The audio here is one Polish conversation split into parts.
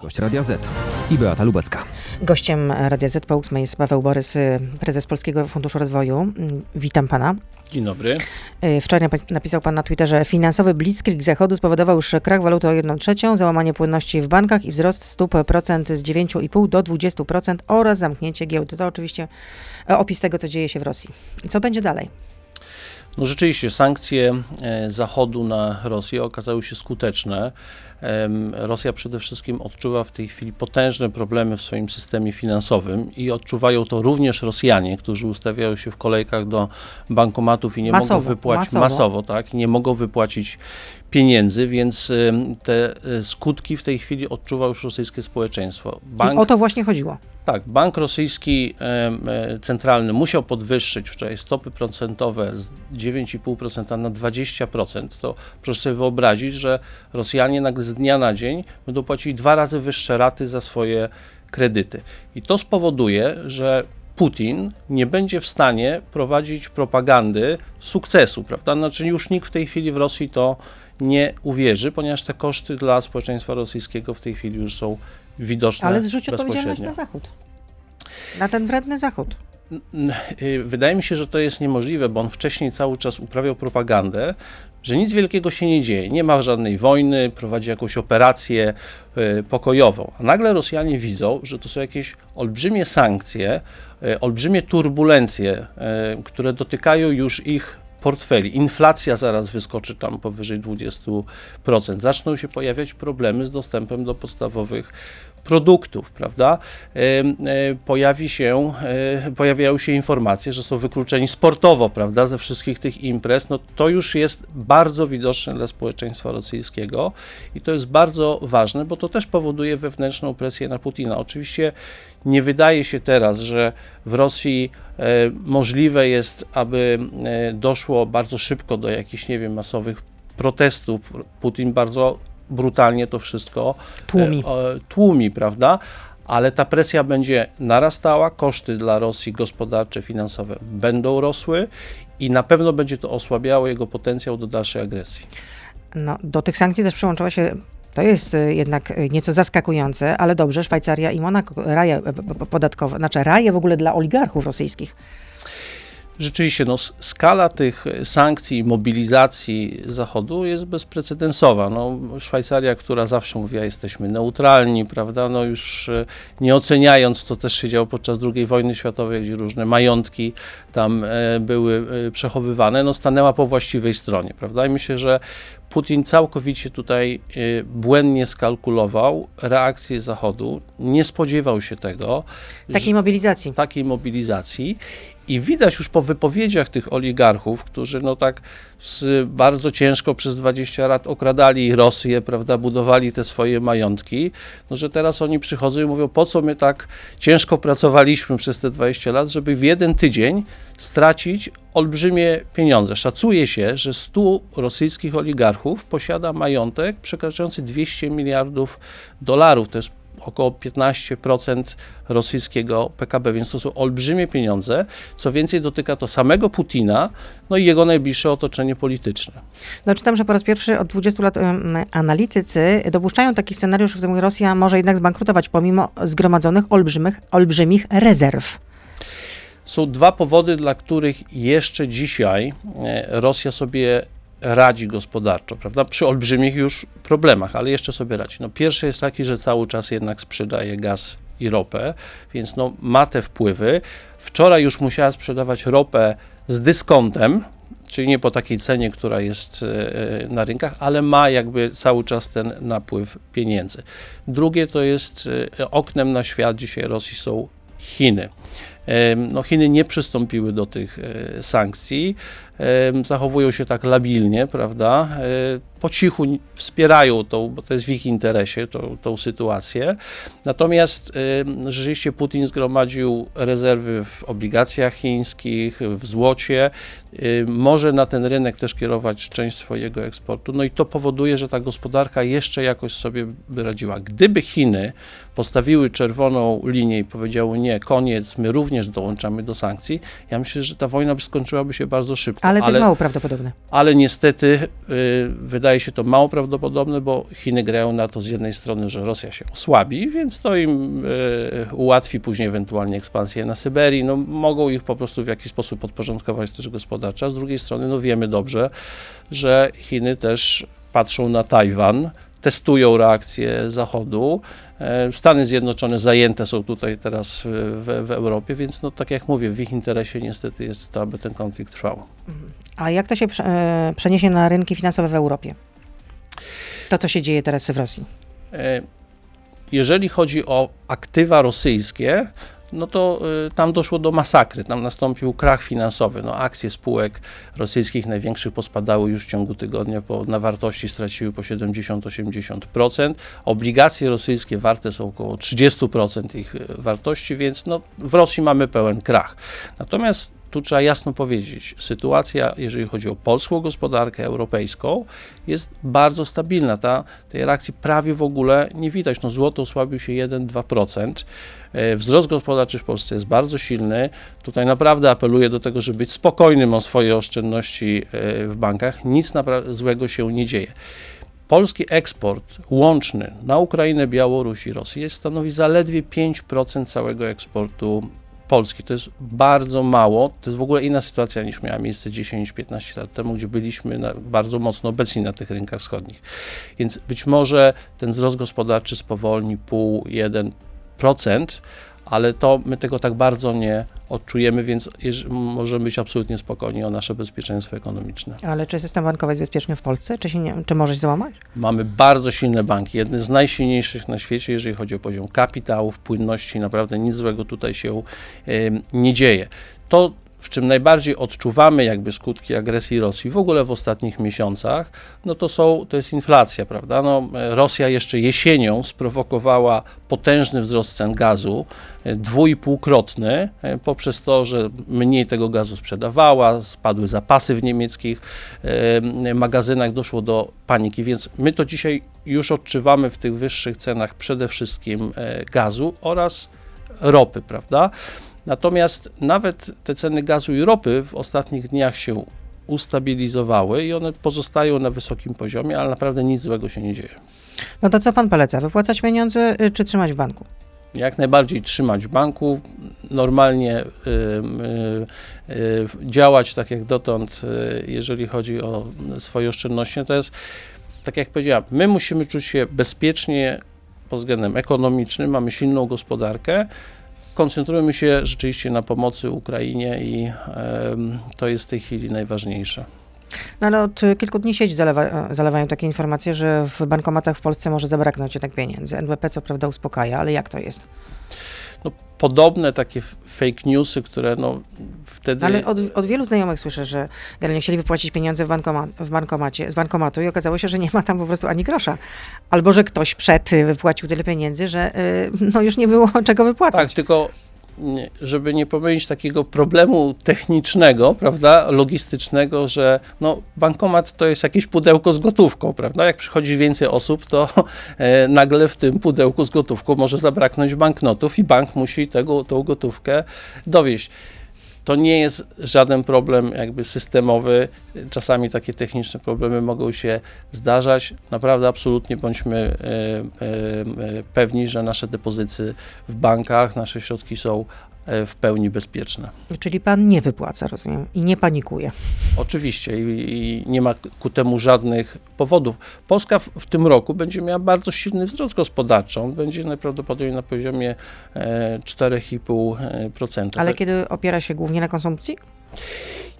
Gość Radia Z i Beata Lubecka. Gościem Radia Z po 8 jest Paweł Borys, y, prezes Polskiego Funduszu Rozwoju. Mm, Witam pana. Dzień dobry. Y, Wczoraj napisał pan na Twitterze, finansowy blitzkrieg Zachodu spowodował już krach waluty o 1 trzecią, załamanie płynności w bankach i wzrost stóp procent z 9,5 do 20% oraz zamknięcie giełdy. To oczywiście e, opis tego, co dzieje się w Rosji. Co będzie dalej? No rzeczywiście sankcje e, Zachodu na Rosję okazały się skuteczne. Rosja przede wszystkim odczuwa w tej chwili potężne problemy w swoim systemie finansowym i odczuwają to również Rosjanie, którzy ustawiają się w kolejkach do bankomatów i nie mogą Masowo, wypłacić masowo. masowo, tak, i nie mogą wypłacić pieniędzy, więc te e, skutki w tej chwili odczuwa już rosyjskie społeczeństwo. I o to właśnie chodziło. Tak, bank rosyjski e, centralny musiał podwyższyć wczoraj stopy procentowe z 9,5% na 20%. To proszę sobie wyobrazić, że Rosjanie nagle z dnia na dzień będą płacili dwa razy wyższe raty za swoje kredyty. I to spowoduje, że Putin nie będzie w stanie prowadzić propagandy sukcesu, prawda? Znaczy już nikt w tej chwili w Rosji to nie uwierzy, ponieważ te koszty dla społeczeństwa rosyjskiego w tej chwili już są widoczne Ale zrzuć odpowiedzialność na Zachód. Na ten wredny Zachód. Y, Wydaje mi się, że to jest niemożliwe, bo on wcześniej cały czas uprawiał propagandę, że nic wielkiego się nie dzieje, nie ma żadnej wojny, prowadzi jakąś operację y, pokojową. A nagle Rosjanie widzą, że to są jakieś olbrzymie sankcje, y, olbrzymie turbulencje, które dotykają już ich portfeli. Inflacja zaraz wyskoczy tam powyżej 20%. Zaczną się pojawiać problemy z dostępem do podstawowych produktów, prawda? Em, e, Pojawi się, e, pojawiają się informacje, że są wykluczeni sportowo, prawda, ze wszystkich tych imprez. No to już jest bardzo widoczne dla społeczeństwa rosyjskiego i to jest bardzo ważne, bo to też powoduje wewnętrzną presję na Putina. Oczywiście nie wydaje się teraz, że w Rosji e, możliwe jest, aby e, doszło bardzo szybko do jakichś, nie wiem, masowych protestów. Putin bardzo brutalnie to wszystko Tłumi. e, o, tłumi, prawda? Ale ta presja będzie narastała, koszty dla Rosji gospodarcze, finansowe będą rosły i na pewno będzie to osłabiało jego potencjał do dalszej agresji. No, do tych sankcji też przyłączyła się, to jest y, jednak y, nieco zaskakujące, ale dobrze, Szwajcaria i Monako, raje podatkowe, znaczy raje w ogóle dla oligarchów rosyjskich. Rzeczywiście, no, skala tych sankcji i mobilizacji Zachodu jest bezprecedensowa. No, Szwajcaria, która zawsze mówiła, jesteśmy neutralni, prawda, no już e, nie oceniając, co też się działo podczas II wojny światowej, gdzie różne majątki tam e, były e, przechowywane, no, stanęła po właściwej stronie, prawda, i myślę, że Putin całkowicie tutaj e, błędnie skalkulował reakcję Zachodu, nie spodziewał się tego, Takiej mobilizacji. takiej mobilizacji. I widać już po wypowiedziach tych oligarchów, którzy no tak bardzo ciężko przez 20 lat okradali Rosję, prawda, budowali te swoje majątki, no że teraz oni przychodzą i mówią, po co my tak ciężko pracowaliśmy przez te 20 lat, żeby w jeden tydzień stracić olbrzymie pieniądze. Szacuje się, że 100 rosyjskich oligarchów posiada majątek przekraczający 200 miliardów dolarów. To jest około 15% rosyjskiego PKB, więc to są olbrzymie pieniądze. Co więcej, dotyka to samego Putina, no i jego najbliższe otoczenie polityczne. No czytam, że po raz pierwszy od 20 lat em, analitycy dopuszczają taki scenariusz, w którym Rosja może jednak zbankrutować pomimo zgromadzonych olbrzymich, olbrzymich rezerw. Są dwa powody, dla których jeszcze dzisiaj e, Rosja sobie radzi gospodarczo, prawda? Przy olbrzymich już problemach, ale jeszcze sobie radzi. No, pierwszy jest taki, że cały czas jednak sprzedaje gaz i ropę, więc no, ma te wpływy. Wczoraj już musiała sprzedawać ropę z dyskontem, czyli nie po takiej cenie, która jest e, na rynkach, ale ma jakby cały czas ten napływ pieniędzy. Drugie to jest e, oknem na świat dzisiaj Rosji są Chiny. No, Chiny nie przystąpiły do tych e, sankcji, zachowują się tak labilnie, prawda? E, Po cichu wspierają tą, bo to jest w ich interesie, tą, tą sytuację. Natomiast rzeczywiście Putin zgromadził rezerwy w obligacjach chińskich, w złocie. Y, Może na ten rynek też kierować część swojego eksportu. No i to powoduje, że ta gospodarka jeszcze jakoś sobie by radziła. Gdyby Chiny postawiły czerwoną linię i powiedziały nie, koniec, my również dołączamy do sankcji, ja myślę, że ta wojna skończyłaby się bardzo szybko. Ale to ale, jest mało prawdopodobne. Ale niestety y, wydaje się to mało prawdopodobne, bo Chiny grają na to z jednej strony, że Rosja się osłabi, więc to im y, ułatwi później ewentualnie ekspansję na Syberii. No, mogą ich po prostu w jakiś sposób podporządkować też gospodarczo, a z drugiej strony no, wiemy dobrze, że Chiny też patrzą na Tajwan, testują reakcję Zachodu. E, Stany Zjednoczone zajęte są tutaj teraz w, w, Europie, więc no, tak jak mówię, w ich interesie niestety jest to, aby ten konflikt trwał. A jak to się e, przeniesie na rynki finansowe w Europie? To, co się dzieje teraz w Rosji? E, jeżeli chodzi o aktywa rosyjskie, no to y, tam doszło do masakry, tam nastąpił krach finansowy. No, akcje spółek rosyjskich największych pospadały już w ciągu tygodnia, po, na wartości straciły po 70-80%. Obligacje rosyjskie warte są około 30% ich y, wartości, więc no, w Rosji mamy pełen krach. Natomiast tu trzeba jasno powiedzieć, sytuacja, jeżeli chodzi o polską gospodarkę europejską, jest bardzo stabilna. Ta, tej reakcji prawie w ogóle nie widać. No, złoto osłabił się 1-2%. E, wzrost gospodarczy w Polsce jest bardzo silny. Tutaj naprawdę apeluję do tego, żeby być spokojnym o swoje oszczędności e, w bankach. Nic złego się nie dzieje. Polski eksport łączny na Ukrainę, Białoruś i Rosję stanowi zaledwie 5% całego eksportu Polski. To jest bardzo mało. To jest w ogóle inna sytuacja niż miała miejsce 10-15 lat temu, gdzie byliśmy na, bardzo mocno obecni na tych rynkach wschodnich. Więc być może ten wzrost gospodarczy spowolni pół, jeden procent, ale to my tego tak bardzo nie odczujemy, więc możemy być absolutnie spokojni o nasze bezpieczeństwo ekonomiczne. Ale czy system bankowy jest bezpieczny w Polsce? Czy, się nie, czy może się załamać? Mamy bardzo silne banki, jedne z najsilniejszych na świecie, jeżeli chodzi o poziom kapitałów, płynności, naprawdę nic złego tutaj się y, nie dzieje. To w czym najbardziej odczuwamy jakby skutki agresji Rosji w ogóle w ostatnich miesiącach, no to są, to jest inflacja, prawda? No, Rosja jeszcze jesienią sprowokowała potężny wzrost cen gazu, e, dwójpółkrotny, e, poprzez to, że mniej tego gazu sprzedawała, spadły zapasy w niemieckich e, magazynach, doszło do paniki, więc my to dzisiaj już odczuwamy w tych wyższych cenach przede wszystkim gazu oraz ropy, prawda? Natomiast nawet te ceny gazu i ropy w ostatnich dniach się ustabilizowały i one pozostają na wysokim poziomie, ale naprawdę nic złego się nie dzieje. No to co pan poleca? Wypłacać pieniądze y, czy trzymać w banku? Jak najbardziej trzymać w banku, normalnie y, y, y, działać tak jak dotąd, y, jeżeli chodzi o swoje oszczędności. To jest, tak jak powiedziałem, my musimy czuć się bezpiecznie pod względem ekonomicznym, mamy silną gospodarkę, koncentrujemy się rzeczywiście na pomocy Ukrainie i to jest w tej chwili najważniejsze. No ale od kilku dni sieć zalewa, zalewają takie informacje, że w bankomatach w Polsce może zabraknąć jednak pieniędzy. NWP co prawda uspokaja, ale jak to jest? No, podobne takie fake newsy, które no, wtedy... Ale od, od wielu znajomych słyszę, że generalnie chcieli wypłacić pieniądze w, bankoma, w bankomacie, z bankomatu i okazało się, że nie ma tam po prostu ani grosza. Albo, że ktoś przed wypłacił tyle pieniędzy, że yy, no już nie było czego wypłacać. Tak, tylko żeby nie pomylić takiego problemu technicznego, prawda, logistycznego, że no, bankomat to jest jakieś pudełko z gotówką, prawda? Jak przychodzi więcej osób, to e, nagle w tym pudełku z gotówką może zabraknąć banknotów i bank musi tego, tą gotówkę dowieść. To nie jest żaden problem jakby systemowy. Czasami takie techniczne problemy mogą się zdarzać. Naprawdę absolutnie bądźmy e, e, pewni, że nasze depozyty w bankach, nasze środki są e, w pełni bezpieczne. Czyli pan nie wypłaca, rozumiem, i nie panikuje. Oczywiście i, i nie ma ku temu żadnych powodów. Polska w, w, tym roku będzie miała bardzo silny wzrost gospodarczy. On będzie najprawdopodobniej na poziomie e, 4,5%. Ale kiedy opiera się głównie na konsumpcji?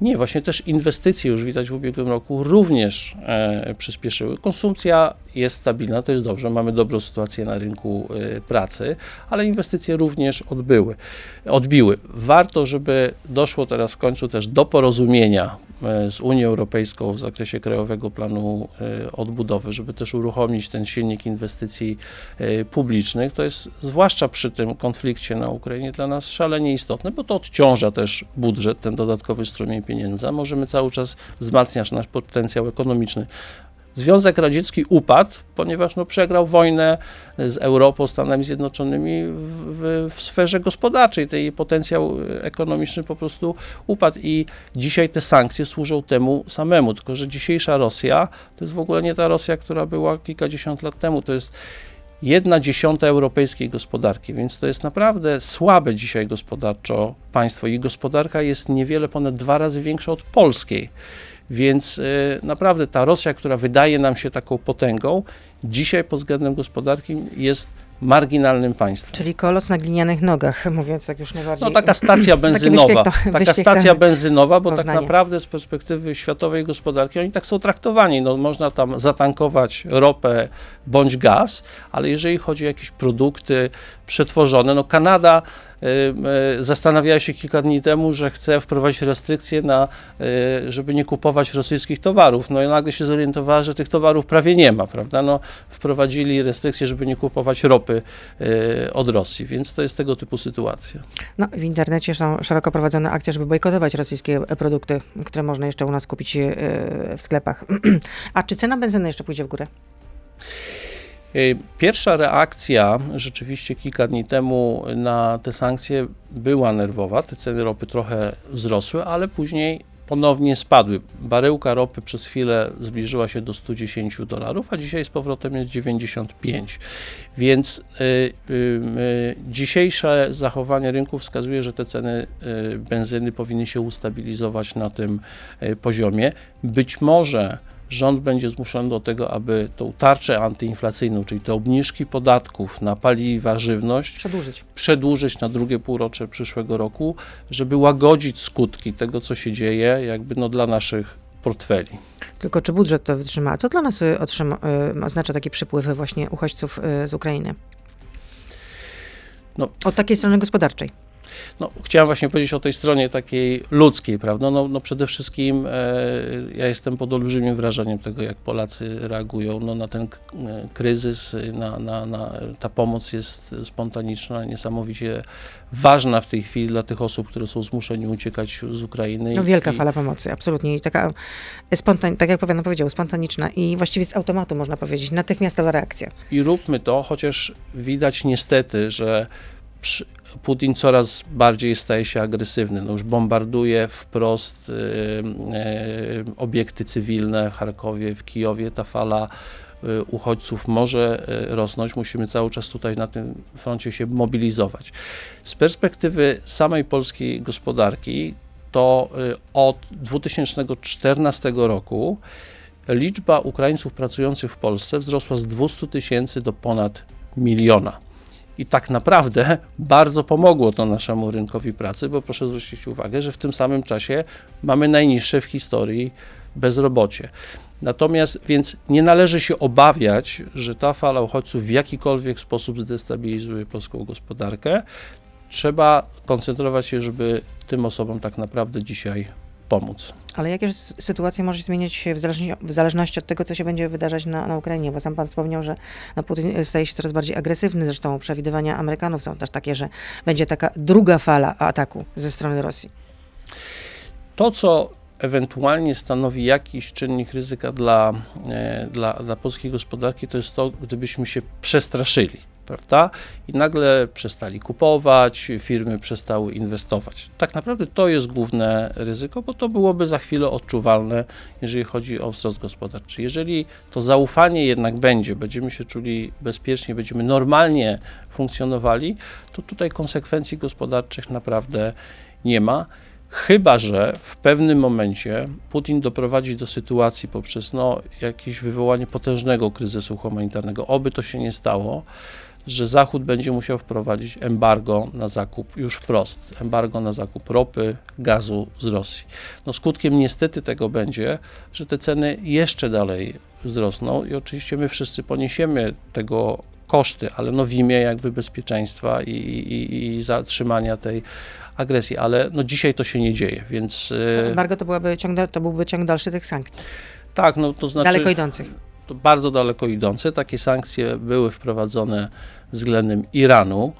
Nie, właśnie też inwestycje już widać w ubiegłym roku również e, przyspieszyły. Konsumpcja jest stabilna, to jest dobrze, mamy dobrą sytuację na rynku e, pracy, ale inwestycje również odbyły, odbiły. Warto, żeby doszło teraz w końcu też do porozumienia z Unią Europejską w zakresie Krajowego Planu e, Odbudowy, żeby też uruchomić ten silnik inwestycji e, publicznych. To jest zwłaszcza przy tym konflikcie na Ukrainie dla nas szalenie istotne, bo to odciąża też budżet, ten dodatkowy strumień pieniędzy. Możemy cały czas wzmacniać nasz potencjał ekonomiczny. Związek Radziecki upadł, ponieważ no, przegrał wojnę z Europą, Stanami Zjednoczonymi w, w, w sferze gospodarczej. Tej potencjał ekonomiczny po prostu upadł i dzisiaj te sankcje służą temu samemu. Tylko, że dzisiejsza Rosja to jest w ogóle nie ta Rosja, która była kilkadziesiąt lat temu. To jest jedna dziesiąta europejskiej gospodarki, więc to jest naprawdę słabe dzisiaj gospodarczo państwo i gospodarka jest niewiele ponad dwa razy większa od polskiej. Więc y, naprawdę ta Rosja, która wydaje nam się taką potęgą, dzisiaj pod względem gospodarki jest marginalnym państwem. Czyli kolos na glinianych nogach, mówiąc tak już najbardziej. No taka stacja benzynowa, taka stacja benzynowa, bo tak porównanie. naprawdę z perspektywy światowej gospodarki oni tak są traktowani. No, można tam zatankować ropę bądź gaz, ale jeżeli chodzi o jakieś produkty przetworzone, no Kanada zastanawiała się kilka dni temu, że chce wprowadzić restrykcje na, y, żeby nie kupować rosyjskich towarów. No i nagle się zorientowała, że tych towarów prawie nie ma, prawda? No, wprowadzili restrykcje, żeby nie kupować ropy od Rosji, więc to jest tego typu sytuacja. No, w internecie są szeroko prowadzone akcje, żeby bojkotować rosyjskie e, produkty, które można jeszcze u nas kupić e, w sklepach. A czy cena benzyny jeszcze pójdzie w górę? Y, Pierwsza reakcja rzeczywiście kilka dni temu na te sankcje była nerwowa. Te ceny ropy trochę wzrosły, ale później ponownie spadły. Baryłka ropy przez chwilę zbliżyła się do 110 dolarów, a dzisiaj z powrotem jest 95. Więc y, y, y, dzisiejsze zachowanie rynku wskazuje, że te ceny y, benzyny powinny się ustabilizować na tym y, poziomie. Być może rząd będzie zmuszony do tego, aby tą tarczę antyinflacyjną, czyli te obniżki podatków na paliwa, żywność, Przedłużyć. przedłużyć na drugie półrocze przyszłego roku, żeby łagodzić skutki tego, co się dzieje, jakby no dla naszych portfeli. Tylko czy budżet to wytrzyma? Co dla nas y, otrzyma, y, oznacza taki przypływ właśnie uchodźców y, z Ukrainy? No, Od takiej strony gospodarczej. No, chciałem właśnie powiedzieć o tej stronie takiej ludzkiej, prawda? No, no przede wszystkim e, ja jestem pod olbrzymim wrażeniem tego, jak Polacy reagują no, na ten e, kryzys, na, na, na, ta pomoc jest spontaniczna, niesamowicie ważna w tej chwili dla tych osób, które są zmuszeni uciekać z Ukrainy. No wielka i- fala pomocy, absolutnie. I taka spontan, tak jak Paweł powiedział, spontaniczna i właściwie z automatu można powiedzieć, natychmiastowa reakcja. i róbmy to, chociaż widać niestety, że Putin coraz bardziej staje się agresywny. No już bombarduje wprost y, y, obiekty cywilne w Charkowie, w Kijowie. Ta fala y, uchodźców może rosnąć. Musimy cały czas tutaj na tym froncie się mobilizować. Z perspektywy samej polskiej gospodarki, to od 2014 roku liczba Ukraińców pracujących w Polsce wzrosła z 200 tysięcy do ponad miliona. I tak naprawdę bardzo pomogło to naszemu rynkowi pracy, bo proszę zwrócić uwagę, że w tym samym czasie mamy najniższe w historii bezrobocie. Natomiast więc nie należy się obawiać, że ta fala uchodźców w jakikolwiek sposób zdestabilizuje polską gospodarkę. Trzeba koncentrować się, żeby tym osobom tak naprawdę dzisiaj pomóc. Ale jakie sytuacje może się zmieniać w zależności, w zależności od tego, co się będzie wydarzać na, na Ukrainie? Bo sam pan wspomniał, że no, Putin staje się coraz bardziej agresywny. Zresztą przewidywania Amerykanów są też takie, że będzie taka druga fala ataku ze strony Rosji. To, co ewentualnie stanowi jakiś czynnik ryzyka dla, e, dla, dla polskiej gospodarki, to jest to, gdybyśmy się przestraszyli, prawda? I nagle przestali kupować, firmy przestały inwestować. Tak naprawdę to jest główne ryzyko, bo to byłoby za chwilę odczuwalne, jeżeli chodzi o wzrost gospodarczy. Jeżeli to zaufanie jednak będzie, będziemy się czuli bezpiecznie, będziemy normalnie funkcjonowali, to tutaj konsekwencji gospodarczych naprawdę nie ma. Chyba, że w pewnym momencie Putin doprowadzi do sytuacji poprzez no, jakieś wywołanie potężnego kryzysu humanitarnego, oby to się nie stało, że Zachód będzie musiał wprowadzić embargo na zakup już wprost, embargo na zakup ropy, gazu z Rosji. No, skutkiem niestety tego będzie, że te ceny jeszcze dalej wzrosną i oczywiście my wszyscy poniesiemy tego koszty, ale no w imię jakby bezpieczeństwa i, i, i zatrzymania tej agresji, ale no dzisiaj to się nie dzieje, więc e, Embargo to, byłaby ciąg, to byłby ciąg dalszy tych sankcji. tak, no to znaczy daleko idących. To bardzo daleko idące. Takie sankcje były wprowadzone względem Iranu.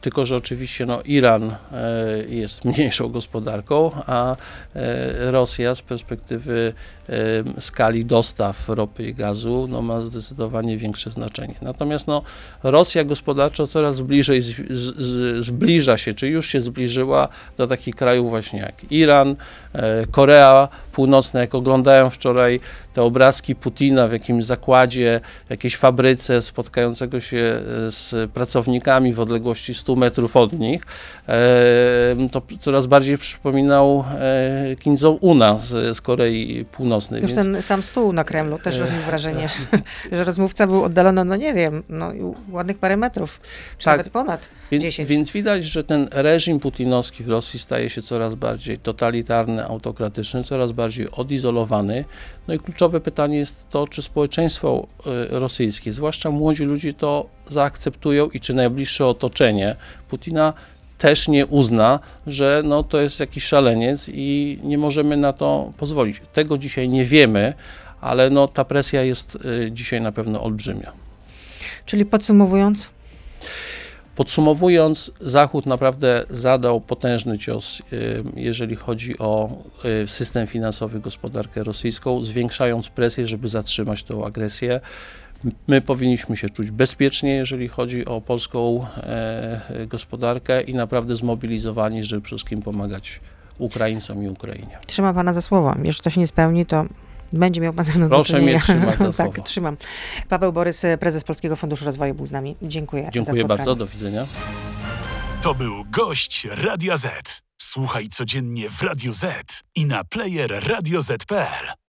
Tylko że oczywiście no, Iran e, jest mniejszą gospodarką, a e, Rosja z perspektywy e, skali dostaw ropy i gazu no, ma zdecydowanie większe znaczenie. Natomiast no, Rosja gospodarczo coraz bliżej z, z, zbliża się, czy już się zbliżyła do takich krajów właśnie jak Iran, Korea Północna. Jak oglądałem wczoraj te obrazki Putina w jakimś zakładzie, jakiejś fabryce spotkającego się z pracownikami w odległości 100 metrów od nich, e, to coraz bardziej przypominał e, Kim Jong-una z, z Korei Północnej. Już Więc- ten sam stół na Kremlu też E, robił wrażenie, że rozmówca był oddalony, no nie wiem, no ładnych parę metrów, czy Tak. nawet ponad Więc, 10. więc widać, że ten reżim putinowski w Rosji staje się coraz bardziej totalitarny, autokratyczny, coraz bardziej odizolowany. No i kluczowe pytanie jest to, czy społeczeństwo rosyjskie, zwłaszcza młodzi ludzie, to zaakceptują i czy najbliższe otoczenie Putina też nie uzna, że no, to jest jakiś szaleniec i nie możemy na to pozwolić. Tego dzisiaj nie wiemy, ale no, ta presja jest y, dzisiaj na pewno olbrzymia. Czyli podsumowując, Podsumowując, Zachód naprawdę zadał potężny cios, y, jeżeli chodzi o y, system finansowy, gospodarkę rosyjską, zwiększając presję, żeby zatrzymać tą agresję. My powinniśmy się czuć bezpiecznie, jeżeli chodzi o polską e, gospodarkę i naprawdę zmobilizowani, żeby przede wszystkim pomagać Ukraińcom i Ukrainie. trzymam pana za słowo. Jeśli to się nie spełni, to będzie miał pan ze mną do Proszę mnie czynienia. trzymać za Tak, słowo. trzymam. Paweł Borys, prezes Polskiego Funduszu Rozwoju był z nami. Dziękuję Dziękuję bardzo, do widzenia. To był gość Radia Z. Słuchaj codziennie w Radio Z i na player radioz.pl.